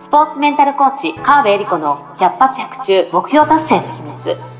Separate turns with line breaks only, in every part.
スポーツメンタルコーチ川辺恵理子の百発百中目標達成の秘密。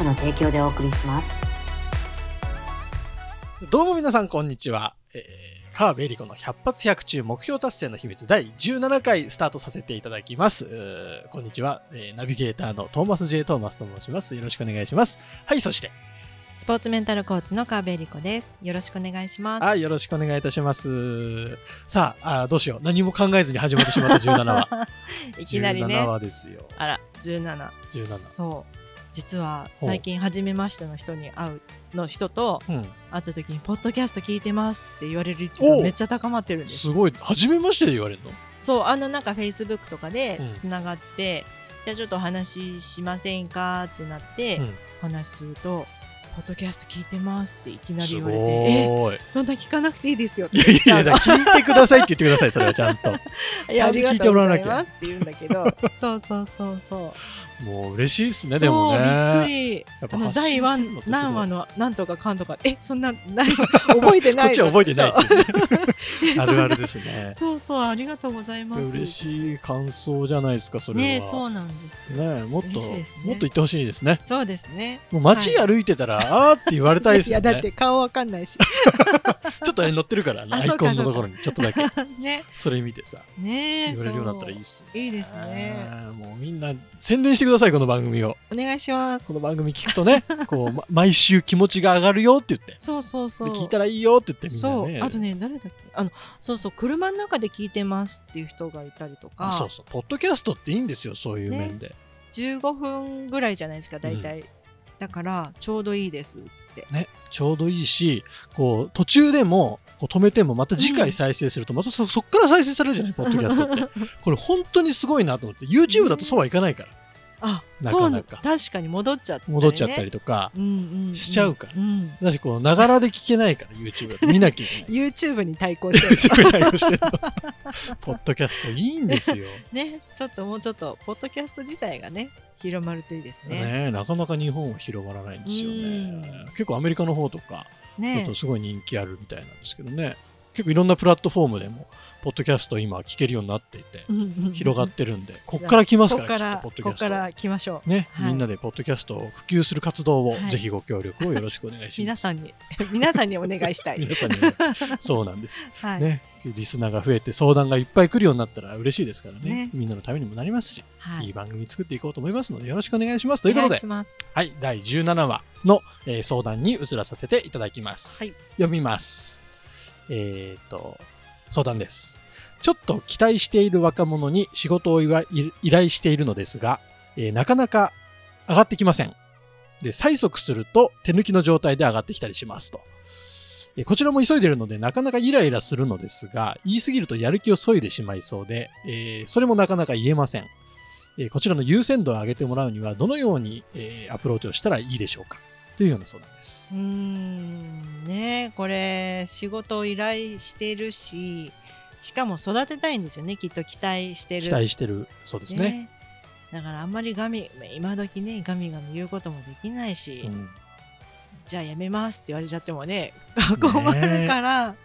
の提供でお送りします。
どうも皆さんこんにちは。えー、川辺恵理子の100発100中目標達成の秘密第17回スタートさせていただきます。こんにちは、えー、ナビゲーターのトーマス J. トーマスと申します。よろしくお願いします。はい、そして。
スポーツメンタルコーチの川辺理子です。よろしくお願いします。
はい、よろしくお願いいたします。さあ、あどうしよう。何も考えずに始まってしまった17話。
いきなりね。
17話ですよ。
あら、17。17。そう。実は最近初めましての人に会うの人と会った時に「ポッドキャスト聞いてます」って言われる率がめっちゃ高まってるんです。
すごい。初めましてで言われるの？
そうあのなんかフェイスブックとかでつながって、うん、じゃあちょっとお話ししませんかってなって、話しするとポッドキャスト聞いてますっていきなり言われて、えそんな聞かなくていいですよって言っちゃうの。
聞いてくださいって言ってください、それはちゃんと。
いや、ありがとうございますって言うんだけど、そうそうそうそう。
もう嬉しいですね、でもね。
びっくり。あの第1何話のなんとかかんとか、え、そんな、覚えてない。
こっちは覚えてない あるあるですね。
そうそう、ありがとうございます。
嬉しい感想じゃないですか、それは。
ね、そうなんです
ね、もっと、もっと言ってほしいですね。
そうですね。
もう街歩いてたら、あーって言われたいですよ
ね。いや、だって顔わかんないし。
ちょっと乗ってるから、アイコンのところにちょっとだけ。
ね。
それ見てさ。
ね
言われるようになったらいいっす
いいですね。
もうみんな宣伝してください、この番組を。
お願いします。
この番組聞くとね、こう、ま、毎週気持ちが上がるよって言って。
そうそうそう。
聞いたらいいよって言ってみん
なね。そう。あとね、誰だっけ？あの、そうそう、車の中で聞いてますっていう人がいたりとか。
そうそう。ポッドキャストっていいんですよ、そういう面で。ね、
15分ぐらいじゃないですか、大体。うん、だから、ちょうどいいですって。
ね。ちょうどいいし、こう、途中でも、こう止めてもまた次回再生するとまたそ,、そっから再生されるじゃないポッドキャストって これ本当にすごいなと思って YouTube だとそうはいかないから、
あそう確かに戻っちゃった、
ね、戻っちゃったりとかしちゃうから、うん。うんうん、だしこうながらで聞けないから YouTube 見なきゃいけない。
YouTube に対抗してる。対抗してる
ポッドキャストいいんですよ。
ねちょっともうちょっとポッドキャスト自体がね広まるといいですね。
ねなかなか日本は広まらないんですよね。結構アメリカの方とかね、ちょっとすごい人気あるみたいなんですけどね結構いろんなプラットフォームでもポッドキャスト今聞けるようになっていて広がってるんでこっから来ますからここから
ポッドキャスト。ここから来ましょ
う。ね、はい、みんなでポッドキャストを普及する活動を、ぜひご協力を よろしくお願いします。
皆さんに 皆さんにお願いしたい。
皆さんに、ね、そうなんです、はい、ねリスナーが増えて相談がいっぱい来るようになったら嬉しいですからね、ね、みんなのためにもなりますし、はい、いい番組作っていこうと思いますのでよろしくお願いします。ということではい第17話の、えー、相談に移らさせていただきます、はい、読みますえっ、ー、と相談ですちょっと期待している若者に仕事を依頼しているのですが、えー、なかなか上がってきません。で、催促すると手抜きの状態で上がってきたりしますと。えー、こちらも急いでるのでなかなかイライラするのですが、言い過ぎるとやる気を削いでしまいそうで、えー、それもなかなか言えません。えこちらの優先度を上げてもらうにはどのように、えアプローチをしたらいいでしょうかというような相談です。
うーん、ねこれ仕事を依頼してるし、しかも育てたいんですよね。きっと期待してる。
期待してる。そうですね、ね、
だからあんまりガミ今時ねガミガミ言うこともできないし、うん、じゃあやめますって言われちゃってもね困るから、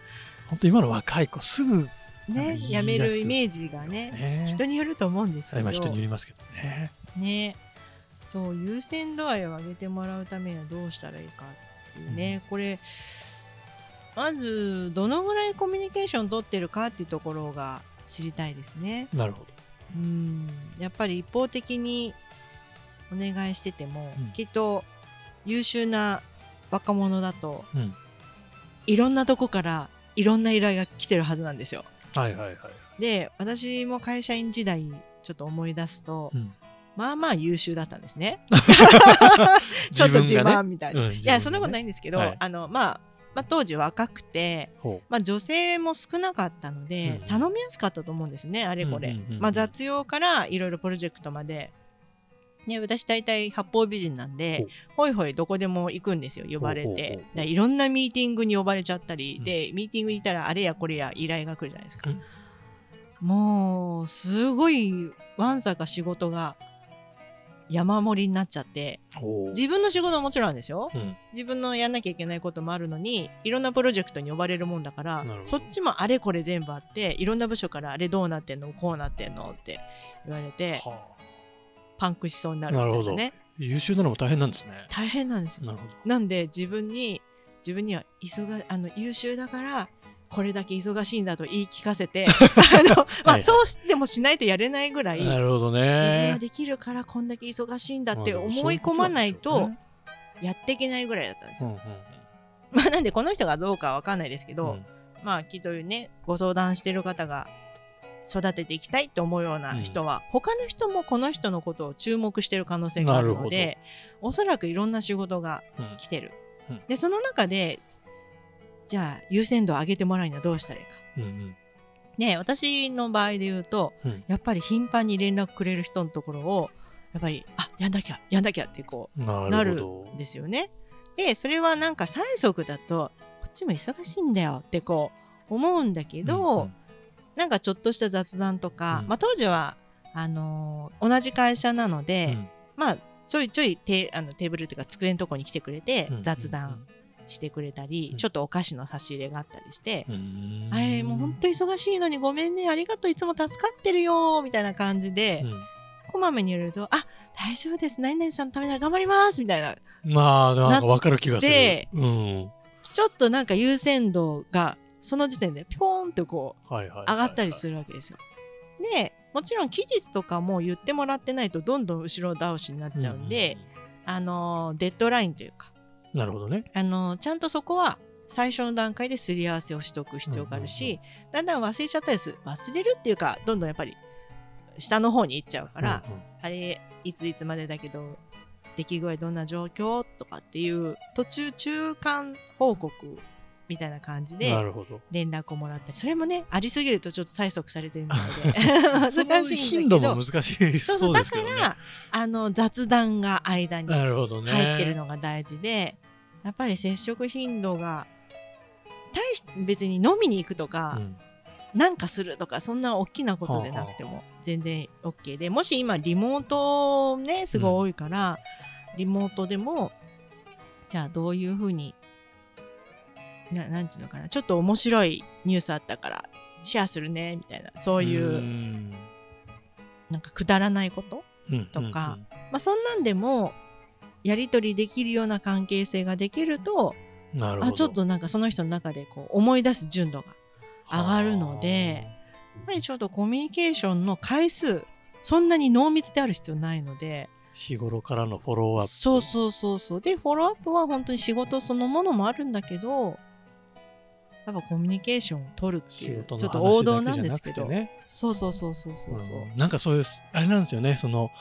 本当今の若い子すぐ
ねやめるイメージがね、ね、人によると思うんですけど。
今人によりますけどね。
ねそう優先度合いを上げてもらうためにはどうしたらいいかっていうね、うん、これまずどのぐらいコミュニケーション取ってるかっていうところが知りたいですね。
なるほど。
うんやっぱり一方的にお願いしてても、うん、きっと優秀な若者だと、うん、いろんなとこからいろんな依頼が来てるはずなんですよ。
はいはいはい。
で私も会社員時代ちょっと思い出すと、うん、まあまあ優秀だったんですね。ちょっと自慢みたいな。ねうん、いやそんなことないんですけど、はい、あのまあまあ、当時若くて、まあ、女性も少なかったので、頼みやすかったと思うんですねあれこれ、まあ、雑用からいろいろプロジェクトまで。ね、私大体八方美人なんでほいほいどこでも行くんですよ呼ばれて。いろんなミーティングに呼ばれちゃったり、うん、でミーティングにいたらあれやこれや依頼が来るじゃないですか、うん、もうすごいわんさか仕事が山盛りになっちゃって自分の仕事はもちろんですよ、うん、自分のやんなきゃいけないこともあるのにいろんなプロジェクトに呼ばれるもんだからそっちもあれこれ全部あっていろんな部署からあれどうなってんのこうなってんのって言われて、はあ、パンクしそうになるみたいなね。
優秀なのも大変なんですね。
大変なんですよ。なんで自分に自分には忙あの優秀だからこれだけ忙しいんだと言い聞かせて あの、まあ、そうしてもしないとやれないぐらい
なるほど、ね、
自分はできるからこんだけ忙しいんだって思い込まないとやっていけないぐらいだったんですよ。うんうんまあ、なんでこの人がどうかわかんないですけど、うん、まあきっとねご相談してる方が育てていきたいと思うような人は、うん、他の人もこの人のことを注目してる可能性があるのでおそらくいろんな仕事が来てる。うん、でその中でじゃあ優先度を上げてもらうにはどうしたらいいか。うんうん。ね、私の場合で言うと、うん、やっぱり頻繁に連絡くれる人のところをやっぱりあやんなきゃやんなきゃってこうなるんですよね。でそれはなんか催促だとこっちも忙しいんだよってこう思うんだけど、うんうん、なんかちょっとした雑談とか、うん、まあ、当時はあのー、同じ会社なので、うん、まあちょいちょいテあのテーブルというか机のとこに来てくれて雑談してくれたり、うん、ちょっとお菓子の差し入れがあったりして、あれもうほんと忙しいのにごめんねありがとういつも助かってるよみたいな感じで、うん、こまめに言われるとあ大丈夫です。何々さんのためなら頑張りますみたいな。
まあなんか分かる気がする。で、
うん、ちょっとなんか優先度がその時点でピコーンってこう上がったりするわけですよ。でもちろん期日とかも言ってもらってないとどんどん後ろ倒しになっちゃうんで、うん、あのデッドラインというか
なるほどね。
あのちゃんとそこは最初の段階ですり合わせをしておく必要があるし、だんだん忘れちゃったりする忘れるっていうかどんどんやっぱり下の方に行っちゃうから、うんうん、あれいついつまでだけど出来具合どんな状況とかっていう途中中間報告みたいな感じで連絡をもらったり。それもねありすぎるとちょっと催促されてるみたいで。難しいんだけど。
難しいそうそう、
だからあの雑談が間に入ってるのが大事で、やっぱり接触頻度が大し別に飲みに行くとか、うん、なんかするとかそんな大きなことでなくても全然 OK でもし今リモートねすごい多いから、うん、リモートでもじゃあどういうふうにななんていうのかなちょっと面白いニュースあったからシェアするねみたいなそういうなんかくだらないこととか、まあそんなんでもやり取りできるような関係性ができるとあちょっとなんかその人の中でこう思い出す純度が上がるのでやっぱりちょっとコミュニケーションの回数そんなに濃密である必要ないので
日頃からのフォローアップ。
そうそうそうそう。でフォローアップは本当に仕事そのものもあるんだけどやっぱコミュニケーションを取るっていうちょっと王道なんですけど、ね、そうそうそうそう。そうそう、
ん、なんかそういうあれなんですよねその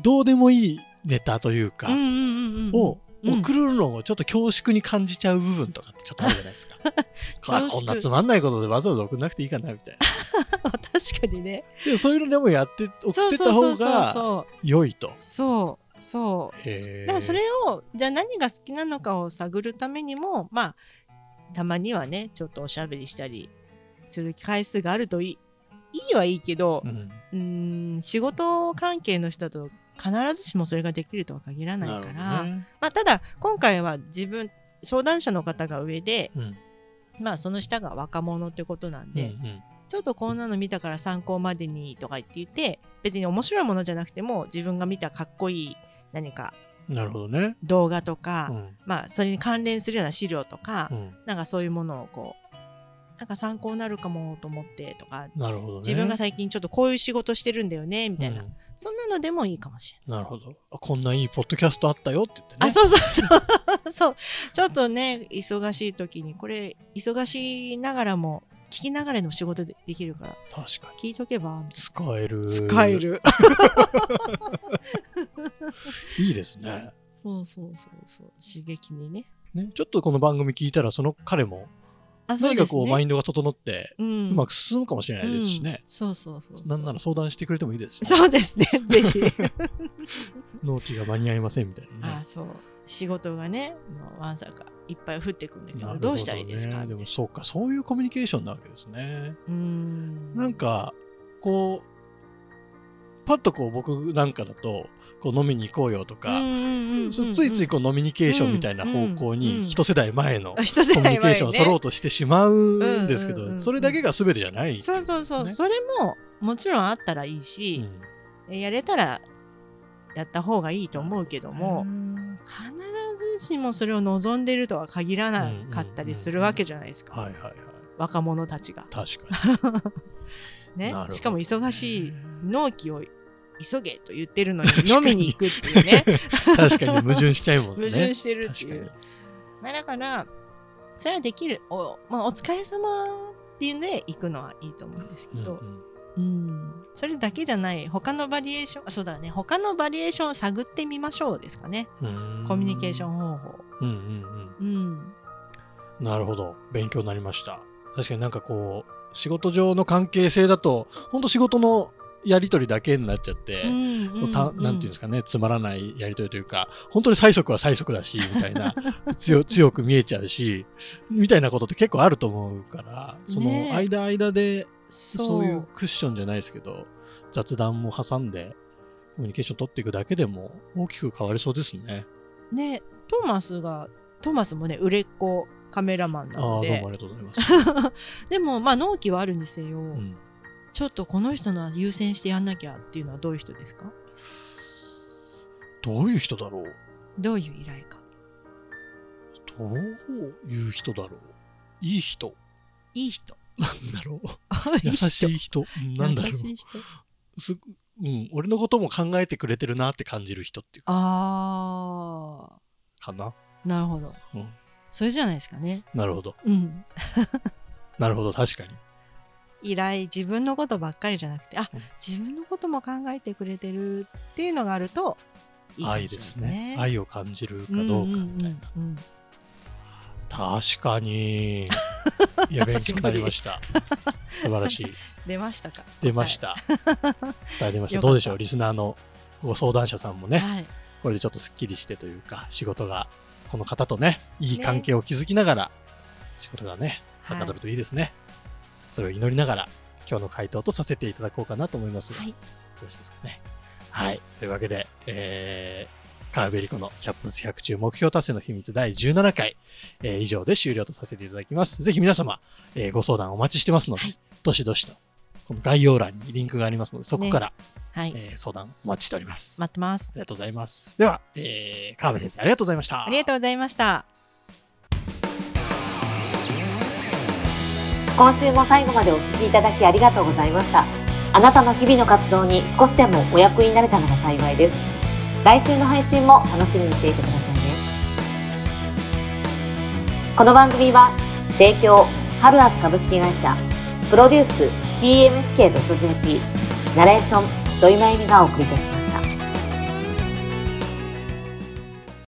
どうでもいいネタというか、を送るのをちょっと恐縮に感じちゃう部分とかってちょっとあるじゃないですか。こんなつまんないことでわざわざ送んなくていいかなみたい
な。確かにね。
でもそういうのでもやって送ってた方が良いと。
そうそうだからそれをじゃあ何が好きなのかを探るためにもまあたまにはねちょっとおしゃべりしたりする回数があるといいいいはいいけど、うん、ん仕事関係の人と必ずしもそれができるとは限らないから、ね、まあ、ただ今回は自分相談者の方が上で、うん、まあその下が若者ってことなんで、うんうん、ちょっとこんなの見たから参考までにとか言って言って別に面白いものじゃなくても自分が見たかっこいい何か
なるほどね。
動画とか、うん、まあそれに関連するような資料とか、うん、なんかそういうものをこうなんか参考になるかもと思ってとか
なるほど、ね、
自分が最近ちょっとこういう仕事してるんだよねみたいな、うん、そんなのでもいいかもしれ
ない。なるほど。こんないいポッドキャストあったよって言ってね。
あそうそうそう。そう。ちょっとね忙しい時にこれ忙しいながらも聞きながらの仕事でできるから。
確か
に。聞いとけば。
使える。
使える。
いいですね。
そうそうそうそう。刺激にね。
ね、ちょっとこの番組聞いたらその彼も何かこう、マインドが整って、うまく進むかもしれないですしね。
そうそうそう
なんなら相談してくれてもいいですし、
そうですね、ぜひ。
納期が間に合いませんみたいな、
ね。あそう。仕事がね、もうわんさかいっぱい降ってくるんだけど、どうしたらいいですか？
でもそうか、そういうコミュニケーションなわけですね。うん。なんか、こう、パッとこう僕なんかだと、こう飲みに行こうよとか、ついついこう飲みニケーションみたいな方向に一世代前のコミュニケーションを取ろうとしてしまうんですけど、それだけが全てじゃない、ね、
そうそうそう、それももちろんあったらいいし、うん、やれたらやった方がいいと思うけども、必ずしもそれを望んでるとは限らなかったりするわけじゃないですか。若者たちが。
確か
に。ね、しかも忙しい納期を急げと言ってるのに飲みに行くっていうね。
確かに矛盾しちゃうもんね。
矛盾してるっていう。まあだからそれはできる。お,、まあ、お疲れ様っていうんで行くのはいいと思うんですけど、うん、うん、それだけじゃない。他のバリエーションそうだね。他のバリエーションを探ってみましょうですかね。コミュニケーション方法。うんうん
うん、うん、なるほど。勉強になりました。確かになんかこう仕事上の関係性だと本当仕事のやり取りだけになっちゃって、なんていうんですかね、つまらないやり取りというか、本当に催促は催促だし、みたいな、強強く見えちゃうし、みたいなことって結構あると思うから、その間間で、そういうクッションじゃないですけど、雑談も挟んで、コミュニケーション取っていくだけでも大きく変わりそうですね。
ね、トーマスが、トーマスもね、売れっ子カメラマンなので。
あどうもありがとうございます。
でも、まあ、納期はあるにせよ、うん。ちょっとこの人の優先してやんなきゃっていうのはどういう人ですか？
どういう人だろう？
どういう依頼か。
どういう人だろう？いい人。
いい人
なんだろう。優しい人。なんだろう。優しい人すうん、俺のことも考えてくれてるなって感じる人っていうか。ああかな。
なるほど、うん、それじゃないですかね。
なるほど、うん、なるほど確かに。
依頼自分のことばっかりじゃなくてあ、うん、自分のことも考えてくれてるっていうのがあるといいかもしれないですね。
愛を感じるかどうかみたいな。うんうんうん。確かに。いや、勉強になりました。素晴らしい。
出ましたか？
出ました。はい、出ました。どうでしょう、リスナーのご相談者さんもね、はい、これでちょっとすっきりしてというか、仕事が、この方とね、いい関係を築きながら、仕事がね、はかどるといいですね。それを祈りながら、今日の回答とさせていただこうかなと思いますが、はい、よろしいですかね。はい。というわけで、えー、カーベリコの100分100中目標達成の秘密第17回、えー、以上で終了とさせていただきます。ぜひ皆様、えー、ご相談お待ちしてますので、はい、どしどしと、この概要欄にリンクがありますので、そこから、ね、はい、えー、相談お待ちしております。
待ってます。
ありがとうございます。では、えー、川辺先生、ありがとうございました。
ありがとうございました。
今週も最後までお聴きいただきありがとうございました。あなたの日々の活動に少しでもお役になれたなら幸いです。来週の配信も楽しみにしていてくださいね。この番組は、提供、ハルアス株式会社、プロデュース、tmsk.jp、ナレーション、土井真由美がお送りいたしました。